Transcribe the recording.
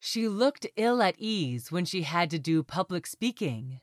She looked ill at ease when she had to do public speaking.